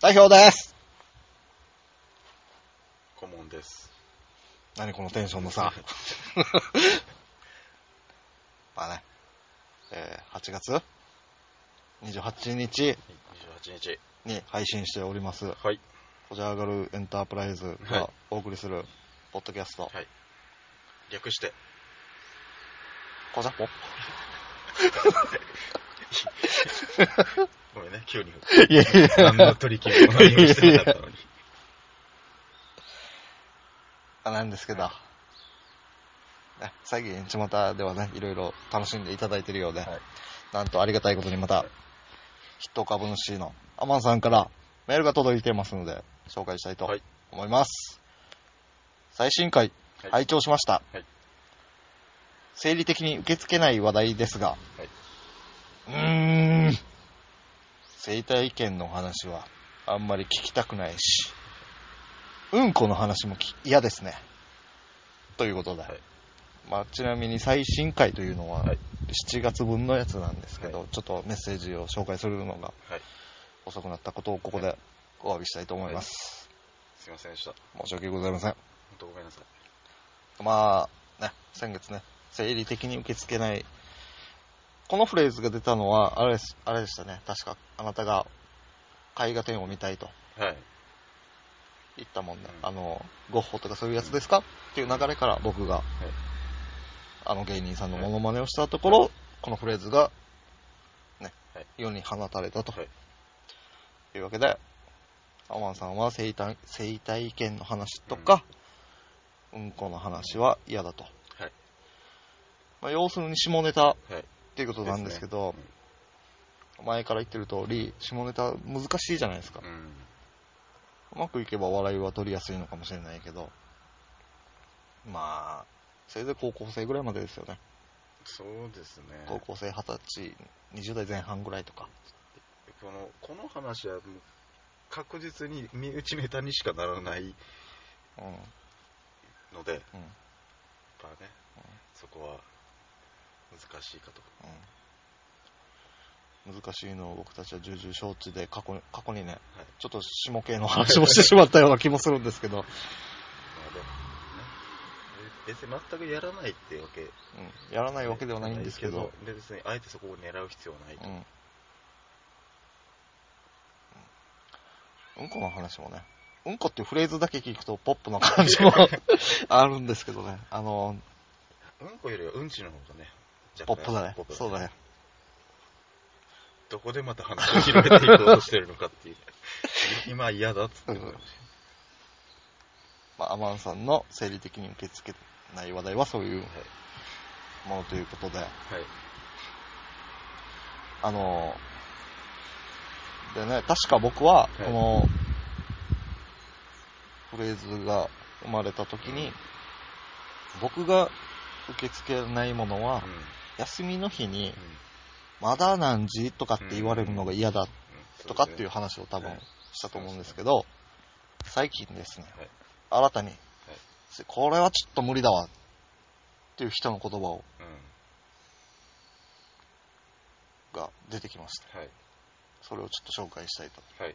代表です顧問です。何このテンションのさ。まあね、えー、8月？28日？28日。に配信しております、はい。こじゃ上がるエンタープライズはいがお送りするポッドキャスト、はい。略して。こじゃ？ぽ ごめんね、急に。いやいや何の取り決めも何もしてなかったのに。あ なんですけど、ね、最近、巷ではね、いろいろ楽しんでいただいているようで、はいなんとありがたいことにまた、筆頭株主のアマンさんからメールが届いてますので、紹介したいとはい思います。最新回、はい拝聴しました。はい生理的に受け付けない話題ですが、はいうーん、生体意見の話はあんまり聞きたくないし、うんこの話もき嫌ですね。ということで、はいまあ、ちなみに最新回というのははい7月分のやつなんですけど、はちょっとメッセージを紹介するのがはい。遅くなったことをここでお詫びしたいと思います。すいませんでした。申し訳ございません。本当ごめんなさい。まあ、ね、先月ね、生理的に受け付けない。このフレーズが出たのは、あれです、あれでしたね。確か、あなたが絵画展を見たいとはい。言ったもんね。うんあの、ゴッホとかそういうやつですか？っていう流れから僕が、あの芸人さんのモノマネをしたところ、このフレーズが、ね、はい世に放たれたとはい。いうわけで、アマンさんは生体生体意見の話とか、うん、この話は嫌だと。はい。まあ、要するに下ネタはい。っていうことなんですけど、前から言ってる通り、下ネタ難しいじゃないですかう。ん。うん。うまくいけば笑いは取りやすいのかもしれないけど、まあ、せいぜい高校生ぐらいまでですよね。そうですね。高校生、二十歳、20代前半ぐらいとか。この、この話は確実に身内ネタにしかならないうん。ので、やっうん。ぱね、そこは難しいかと。うん。難しいのを僕たちは重々承知で、過去に、過去にね、はい。ちょっと下系の話もしてしまったような気もするんですけど、まあでもね、別に全くやらないってわけうん。やらないわけではないんですけど、で別にあえてそこを狙う必要はないと。うん。うんこの話もね、うんこっていうフレーズだけ聞くとポップな感じも あるんですけどね、あの、うんこよりはうんちの方がね、ポップだねポッ。プそうだね。どこでまた話を広げていこうとしてるのかっていう。今嫌だっつってるのにまあ、アマンさんの生理的に受け付けない話題はそういうものということで、はい。はい。あの、でね、確か僕は、いこの、フレーズが生まれた時に、僕が受け付けないものは、うん。休みの日にうん、まだ何時とかって言われるのが嫌だうんとかっていうそ話を多分はいしたと思うんですけど、最近ですね、はい新たに、これはちょっと無理だわっていう人の言葉をが出てきました。それをちょっと紹介したいと。はい。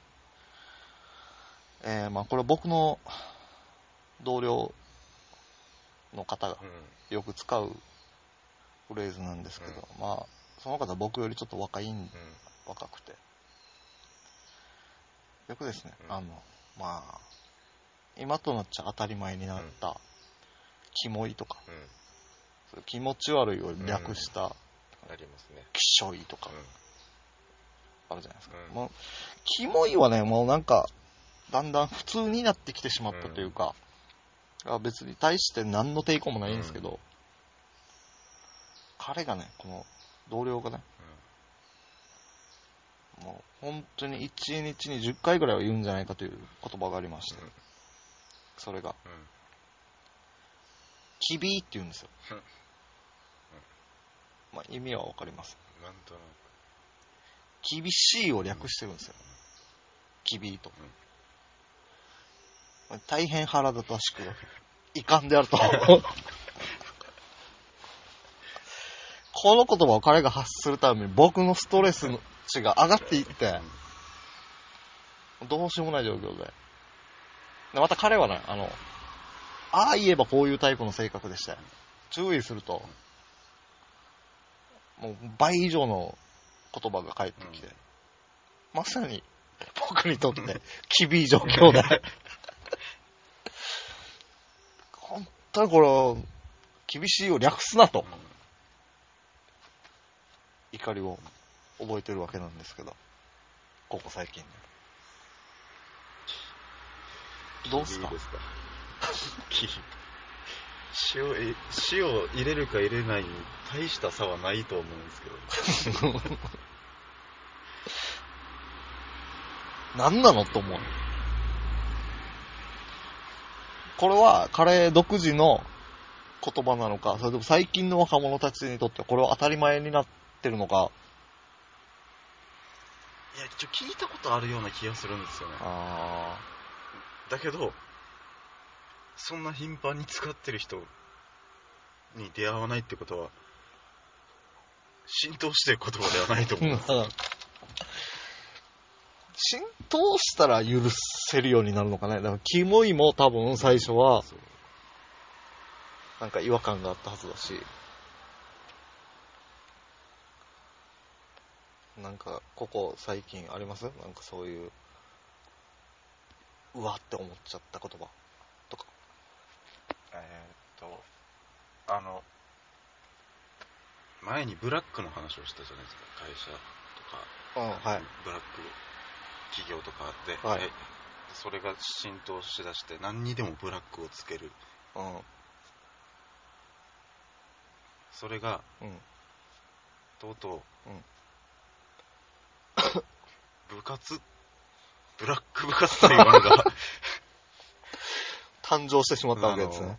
えー、まあこれ僕の同僚の方がうん。よく使うフレーズなんですけど、まあその方僕よりちょっと若いんうん。若くて。よくですね、うんあの、まあ、今となっちゃ当たり前になった、キモいとか、うん。そう気持ち悪いを略した、ありますね。きしょいとかう、あるじゃないですか。うんもう、キモいはね、もうなんか、だんだん普通になってきてしまったというか、あ別に対して何の抵抗もないんですけど、彼がね、この同僚がね、もう本当に1日に10回ぐらいは言うんじゃないかという言葉がありまして、うんそれが、ん。うん。キビーって言うんですよ。うんまあ意味はわかります。なんとなく。厳しいを略してるんですよ。キビーと。大変腹立たしく、遺憾であると。この言葉を彼が発するために僕のストレスの値が上がっていって、どうしようもない状況で。でまた彼はね、あの、ああ言えばこういうタイプの性格でして、注意すると、もう倍以上の言葉が返ってきて、まさに僕にとって厳しい状況で、本当にこれ、厳しいを略すなと、怒りを覚えてるわけなんですけど、ここ最近ね。どうすか？ですか？塩え塩入れるか入れないに大した差はないと思うんですけど。何なのと思う。これは彼独自の言葉なのか、それとも最近の若者たちにとってはこれは当たり前になってるのか。いや、一応聞いたことあるような気がするんですよね。あだけど、そんな頻繁に使ってる人に出会わないってことは、浸透してる言葉ではないと思う。浸透したら許せるようになるのかね。だから、キモいも多分最初は、なんか違和感があったはずだし、なんか、ここ最近あります？なんかそういう、うわって思っちゃった言葉とか。えーっと、あの、前にブラックの話をしたじゃないですか、会社とか。うん、はい。ブラック企業とかで、はい。えそれが浸透しだして何にでもブラックをつける。うん、それがうん、とうとう、うん部活？ブラック部活というものが、はい、誕生してしまったわけですね。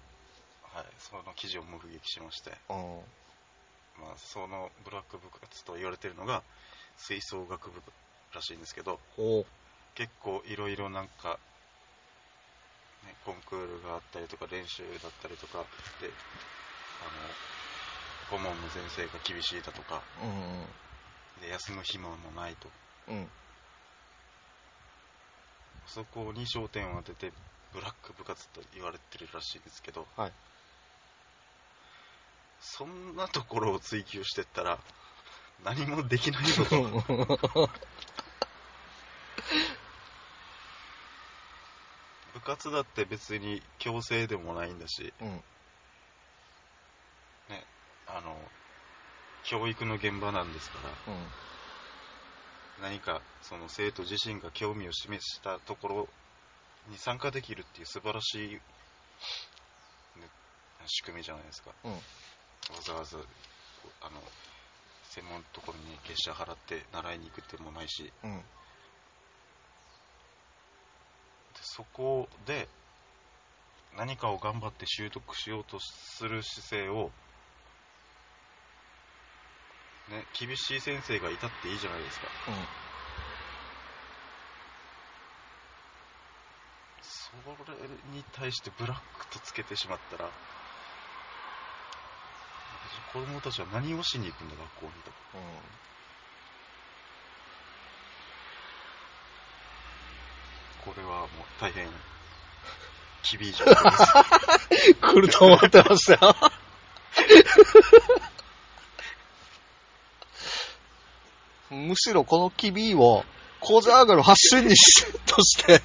その記事を目撃しまして、うん。まあ、そのブラック部活と言われているのが吹奏楽部らしいんですけど結構いろいろなんか、ね、コンクールがあったりとか練習だったりとかであの顧問の先生が厳しいだとかうん、で休む暇もないと。うん。そこに焦点を当ててブラック部活と言われてるらしいんですけど、はい。そんなところを追求してったら何もできないぞと。部活だって別に強制でもないんだし。うん。あの教育の現場なんですからうん。何かその生徒自身が興味を示したところに参加できるっていう素晴らしい、ね仕組みじゃないですかうん。わざわざあの専門のところに月謝払って習いに行くってもないしでうん。そこで何かを頑張って習得しようとする姿勢をね、厳しい先生がいたっていいじゃないですか。それに対してブラックとつけてしまったら、子供たちは何をしに行くんだ、学校にと。これはもう大変、厳い状況です。うん。来ると思ってましたよ。むしろこのキビを、コージャーガル発信にし、として、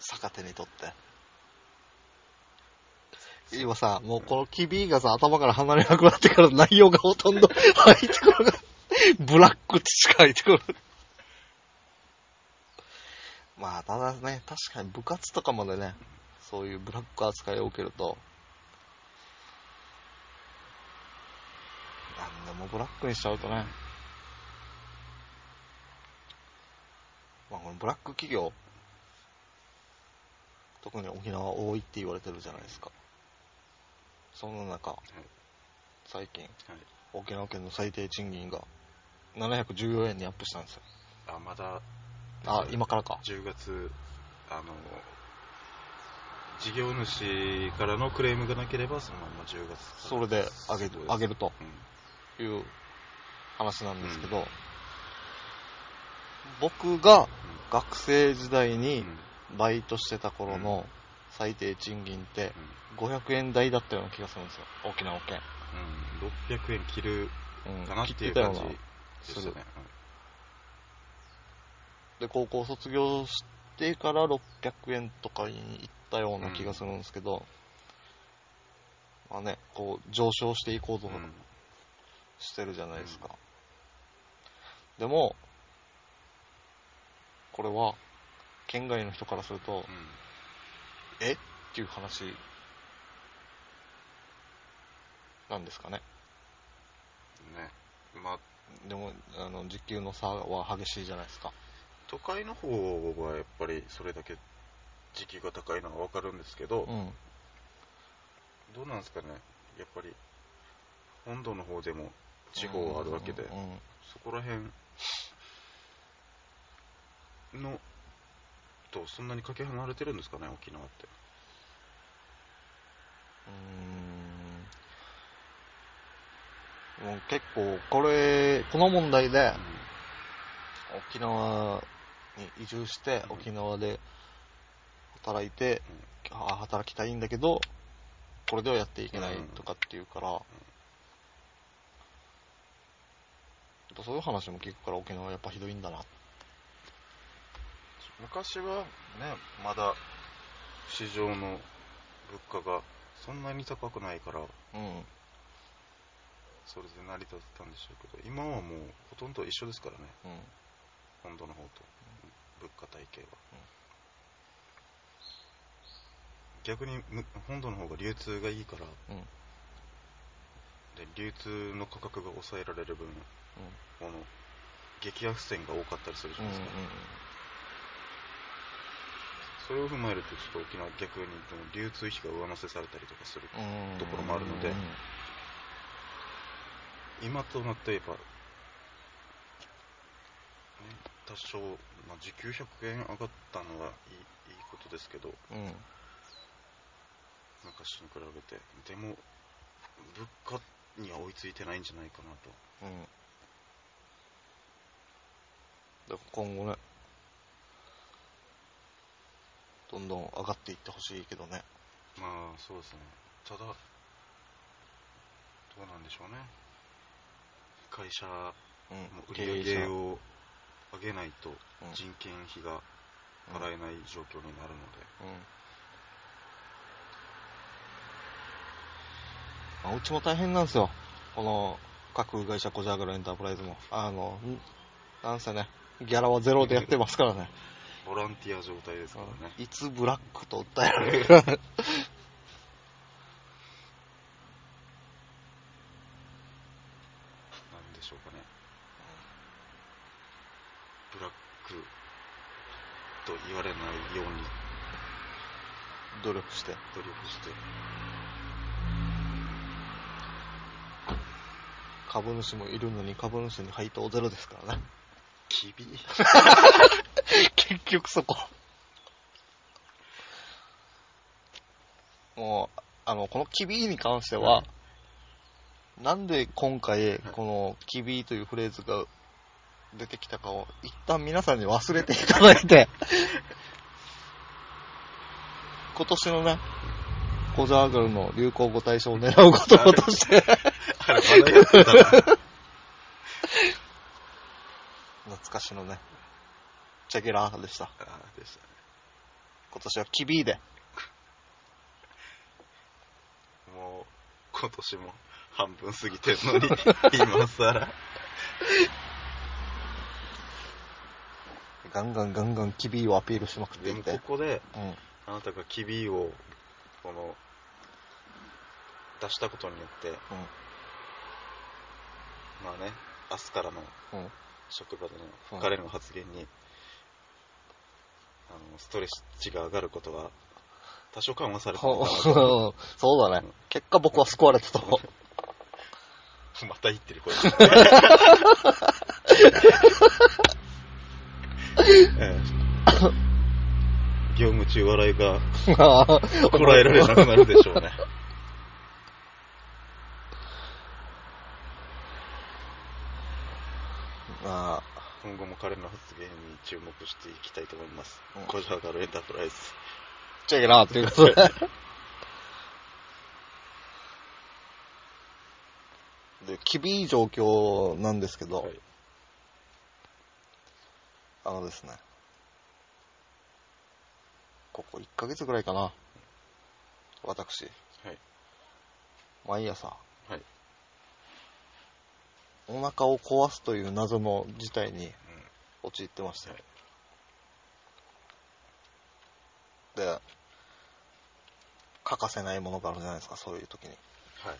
逆手にとって。今さ、もうこのキビがさ、頭から離れなくなってから内容がほとんど入ってくる。ブラックってしか入ってくる。まあ、ただね、確かに部活とかまでね、そういうブラック扱いを受けると、なんでもブラックにしちゃうとね、まあこのブラック企業、特に沖縄は多いって言われてるじゃないですか。その中、最近、はい。沖縄県の最低賃金が714円にアップしたんですよ。あ、まだ、あ、今からか。10月、あの、事業主からのクレームがなければ、そのまま10月。それで上げる、上げるとうん。いう話なんですけど、僕が学生時代うん。にうん。バイトしてた頃の最低賃金って500円台だったような気がするんですよ。沖縄県。うん。600円切るうん。かなっていう感じなでしたね。で、高校卒業してから600円とかに行ったような気がするんですけど、まあね、こう、上昇していこうとうん。うんしてるじゃないですか。でも、これは、県外の人からすると、え？っていう話なんですかね。うん。ね。まあ、でも、あの、時給の差は激しいじゃないですか。都会の方はやっぱりそれだけ時給が高いのはわかるんですけど、うん。どうなんですかね。やっぱり、本土の方でも地方はあるわけで、そこら辺の、とそんなにかけ離れてるんですかね、沖縄って。うーん。もう結構、これ、この問題で、沖縄に移住して、うん。沖縄で働いて、あ働きたいんだけど、これではやっていけないとかっていうから、そういう話も聞くから沖縄はやっぱひどいんだな。昔はね、まだ市場の物価がそんなに高くないから、うん。それで成り立ってたんでしょうけど、今はもうほとんど一緒ですからね、うん。本土の方と、物価体系は。逆にむ本土の方が流通がいいから、うんで流通の価格が抑えられる分、この激安店が多かったりするじゃうん。ないですか。それを踏まえると、ちょっと沖縄逆にでも流通費が上乗せされたりとかする。ところもあるのでうん今となってやっぱ、ね、多少、まあ、時給100円上がったのはいいいいことですけど、うん。昔に比べて。でも、物価には追いついてないんじゃないかなと。うん。今後ね、どんどん上がっていってほしいけどね。まあ、そうですね。ただ、どうなんでしょうね。会社もうん。売り上げ者を上げないとうん人件費が払えない状況になるので、うん。まあ、うちも大変なんですよ。この、各会社コジャーガルエンタープライズも。あの、ん？なんせね、ギャラはゼロでやってますからね。ボランティア状態ですからね。いつブラックと訴えられるか。なんでしょうかね。ブラックと言われないように努力して。努力して、株主もいるのに株主に配当ゼロですからね。きび、結局そこ。もう、あの、このキビーに関しては、なんで今回、このキビーというフレーズが出てきたかを、一旦皆さんに忘れていただいて、今年のね、コジャーガルの流行語大賞を狙う言葉として、あれまだやってたな。懐かしのね、チェゲラーでした。あでしたね。今年はキビーで。もう、今年も半分過ぎてるのに、今更。ガンガンガンガンキビーをアピールしまくってでもいて。ここで、うん。あなたがキビを、この、出したことによって、まあね、明日からのうん。職場でうんの彼の発言に、あの、ストレス値が上がることが多少緩和されたのかなと。そうだね。結果僕は救われたと思う。また言ってる、これ。ええ 業務中笑いがこらえられなくなるでしょうね。まあ、今後も彼の発言に注目していきたいと思います。うんコジャーガルエンタープライズ。チェケラーということで。で、厳い状況なんですけど、はい。あのですね、ここ1ヶ月ぐらいかな、私、はい。毎朝、はい。お腹を壊すという謎の事態に陥ってまして、はいで、欠かせないものがあるじゃないですか、そういう時に。はい。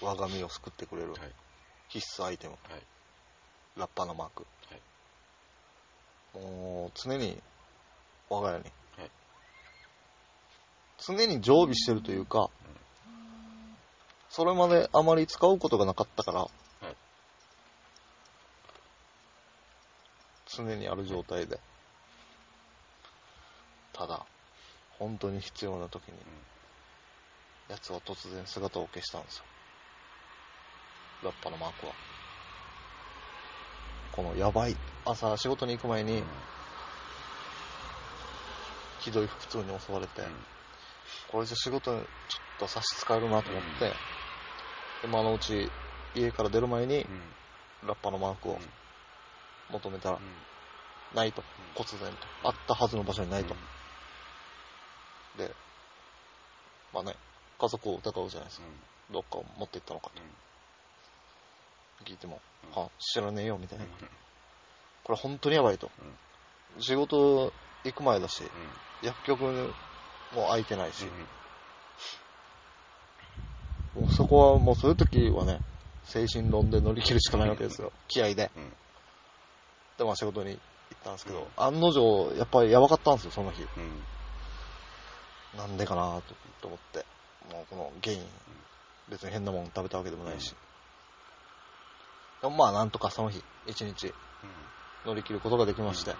我が身を救ってくれるはい。必須アイテム、はい。ラッパのマーク。はいもう、常に、我が家に、はい常に常備してるというか、それまであまり使うことがなかったから、常にある状態で。ただ、本当に必要な時に、奴は突然姿を消したんですよ。ラッパのマークは。このやばい、朝仕事に行く前に、ひどい腹痛に襲われて、これじゃ仕事にちょっと差し支えるなと思って、今のうち家から出る前にラッパのマークを求めたら、ないと、忽然と、あったはずの場所にないと。で、まあね、家族を疑うじゃないですか。どっかを持って行ったのかと。聞いても、あ、知らねえよみたいな。これ本当にやばいと。仕事行く前だし、薬局も空いてないし、もうそこはもうそういう時はね、精神論で乗り切るしかないわけですよ。気合で。で、まあ仕事に行ったんですけど、案の定、やっぱりやばかったんですよ、その日。なんでかなとと思って。もうこの原因。別に変なもん食べたわけでもないし。でもまあなんとかその日、一日乗り切ることができまして。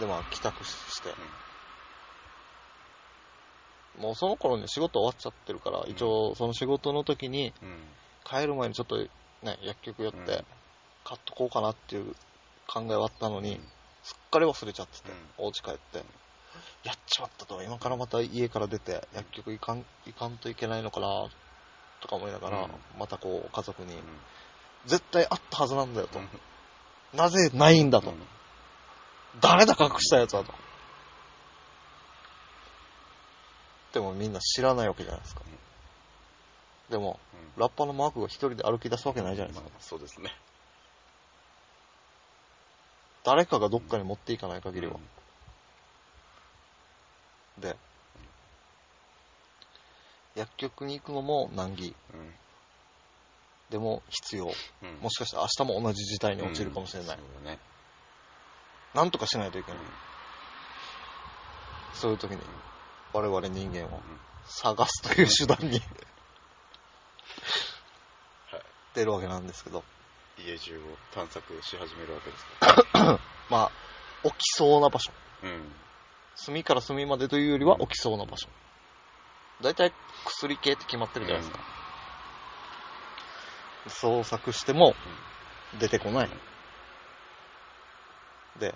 でまあ帰宅して。もうその頃に仕事終わっちゃってるから、一応その仕事の時に帰る前にちょっとね、薬局寄って買っとこうかなっていう考えはあったのに、すっかり忘れちゃってて、お家帰って、やっちまったと、今からまた家から出て薬局行かん行かんといけないのかなとか思いながら、うんまたこう家族に、絶対あったはずなんだよと。なぜないんだと。誰だ隠したやつはと。でもみんな知らないわけじゃないですか。でも、ラッパのマークが一人で歩き出すわけないじゃないですか。そうですね。誰かがどっかに持っていかない限りは。で、薬局に行くのも難儀。でも必要。もしかしたら明日も同じ事態に陥るかもしれない。そうだね。なんとかしないといけない。そういう時に、我々人間は探すという手段にはい。出るわけなんですけど、家中を探索し始めるわけですか まあ、起きそうな場所。ら。うん。隅から隅までというよりは起きそうな場所。だいたい薬系って決まってるじゃないですか。捜索しても出てこない。で、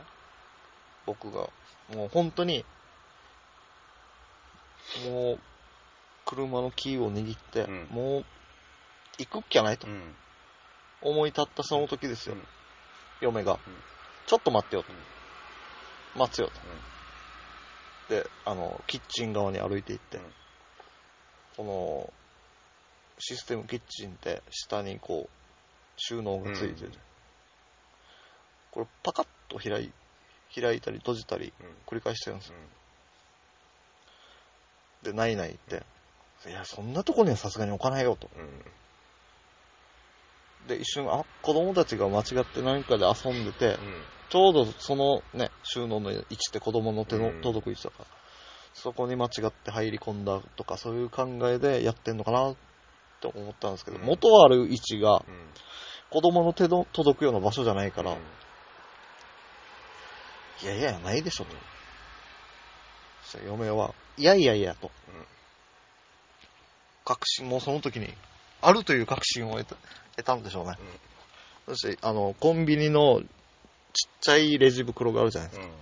僕がもう本当に、もう車のキーを握って、うんもう行くっきゃないとうん。思い立ったその時ですよ。うん嫁が、ちょっと待ってよと。待つよと。で、あの、キッチン側に歩いていって、うんこの、システムキッチンって下にこう、収納がついてる。うんこれパカッと開い開いたり閉じたりうん。繰り返してるんですよ。で、ないないって、いや、そんなとこにはさすがに置かないよと。うん。で、一瞬、あ、子供たちが間違って何かで遊んでて、うん。ちょうどそのね、収納の位置って子供の手のうん届く位置だから、そこに間違って入り込んだとか、そういう考えでやってんのかなって思ったんですけど、うん元ある位置がうん。子供の手の届くような場所じゃないから、うんいやいや、ないでしょと。そしたら嫁は、いやいやいやと。確信もその時に、あるという確信を得た得たんでしょうね。そして、あの、コンビニのちっちゃいレジ袋があるじゃないですか。うん。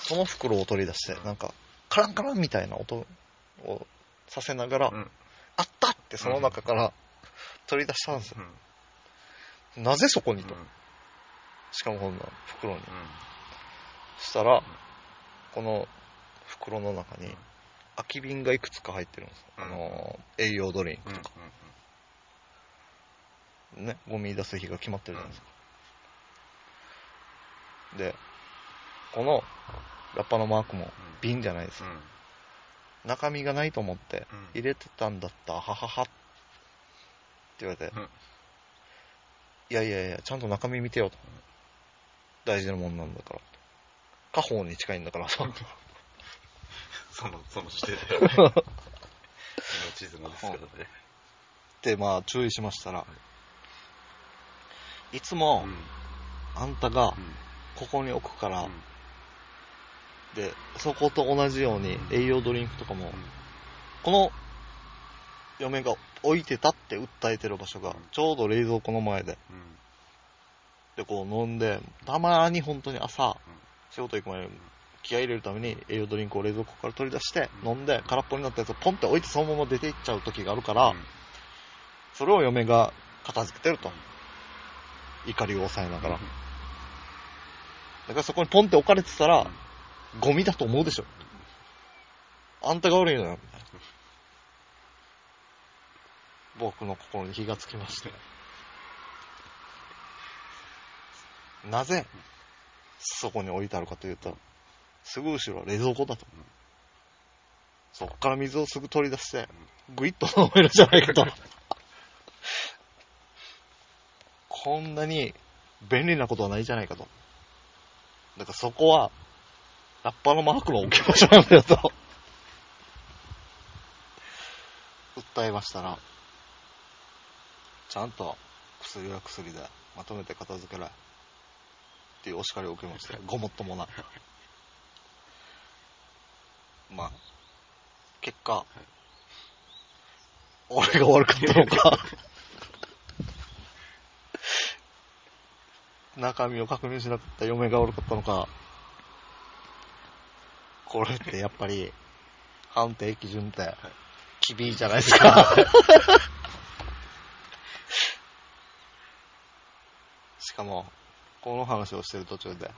その袋を取り出して、なんか、カランカランみたいな音をさせながら、うん。あったってその中から取り出したんですよ。うん。なぜそこにうん。と。しかもこんな袋に。うん。したら、この袋の中に空き瓶がいくつか入ってるんですあの、栄養ドリンクうん。とか。ね、ゴミ出す日が決まってるじゃないですか。で、このラッパのマークも瓶じゃないですうよ。ん。中身がないと思ってうん入れてたんだった、はははって言われて、うんいやいやいや、ちゃんと中身見てよと。大事なもんなんだから。家宝に近いんだから、と。その、その視点で。命綱ですからね。って、まあ、注意しましたら、いつも、あんたがうん。ここに置くから、うん。で、そこと同じように栄養ドリンクとかも、うん。この嫁が置いてたって訴えてる場所がうん、ちょうど冷蔵庫の前で、うん。で、こう飲んで、たまに本当に朝うん、仕事行く前に気合い入れるために栄養ドリンクを冷蔵庫から取り出して、うん。飲んで、空っぽになったやつをポンって置いてそのまま出ていっちゃう時があるから、うん。それを嫁が片付けてると。怒りを抑えながら。だからそこにポンって置かれてたら、ゴミだと思うでしょ。あんたが悪いのよ、みたいな。僕の心に火がつきまして。なぜ、そこに置いてあるかというと、すぐ後ろは冷蔵庫だと。そこから水をすぐ取り出して、ぐいっと飲めるじゃないかと。こんなに便利なことはないじゃないかと。だからそこは、ラッパのマークの置き場所なんだよと。訴えましたら、ちゃんと薬は薬でまとめて片付けろっていうお叱りを受けまして、ごもっともな。まあ、結果、俺が悪かったのか、中身を確認しなかった嫁が悪かったのか、これってやっぱり、判定基準って、厳いじゃないですか。しかも、この話をしてる途中で、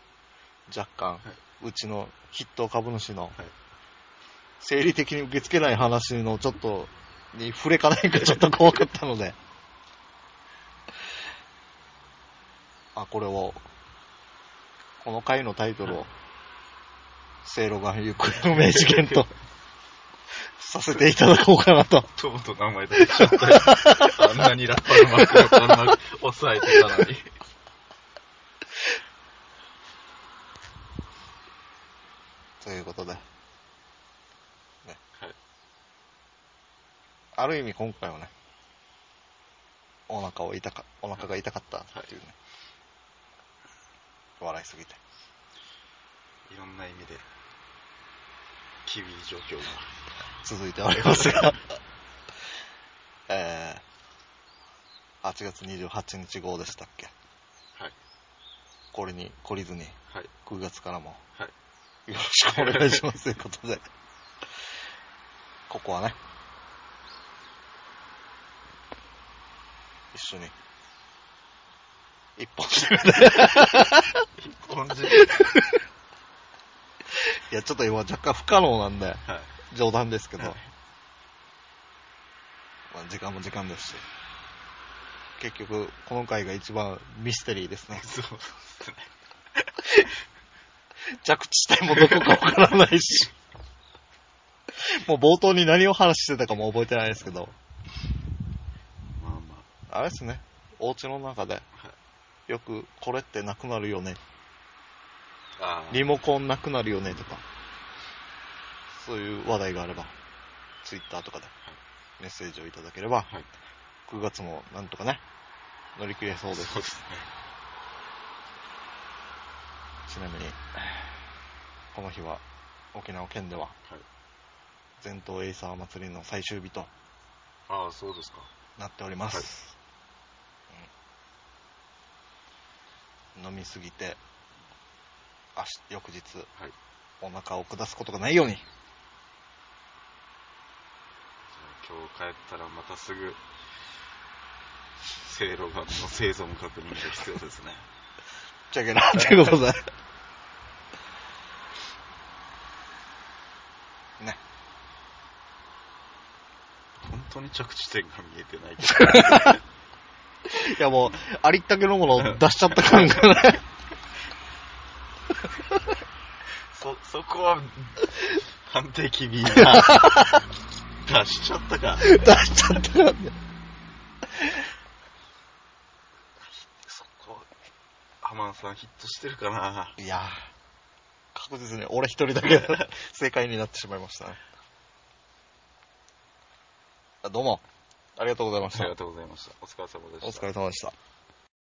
若干、うちの筆頭株主の、生理的に受け付けない話のちょっと、に触れかないかちょっと怖かったので、あ、これを、この回のタイトルを、せいろが行方不明事件と、させていただこうかなと。とうとう名前出てきちゃったよ。あんなにラッパークをこんな抑えてたのに。ということで。ね。はいある意味今回はね、お腹を痛か、お腹が痛かったっていうね。笑いすぎて。いろんな意味で、厳い状況が。続いておりますが、えー、8月28日号でしたっけ？はい。これに懲りずに、はい。9月からも、はい。よろしくお願いしますということで、ここはね、一緒に、一本締めで、本日、いや、ちょっと今若干不可能なんで、はい。冗談ですけど、はいまあ、時間も時間ですし、結局、この回が一番ミステリーですね。そうですね。着地点もどこかわからないし。もう冒頭に何を話してたかも覚えてないですけど、まあまあれですね、お家の中で。よくこれってなくなるよね。リモコンなくなるよねとか、そういう話題があれば、ツイッターとかでメッセージをいただければ、はい。9月もなんとかね、乗り切れそうです。そうですね。ちなみに、この日は沖縄県では、はい。全島エイサー祭りの最終日とああ、そうですか。なっております。はいうん飲みすぎて、明日、翌日、はい。お腹を下すことがないように。今日帰ったらまたすぐ、せいろがんの生存確認が必要ですね。じゃけな、ってことで。ね。本当に着地点が見えてないけど。いやもう、ありったけのものを出しちゃった感がね。そ、そこは、判定君な。出しちゃったか。出しちゃったからね。そこ、アマンさんヒットしてるかないやー、確実に俺一人だけ正解になってしまいましたね。あどうも、ありがとうございましたありが。とうございました。お疲れ様でした。お疲れ様でした。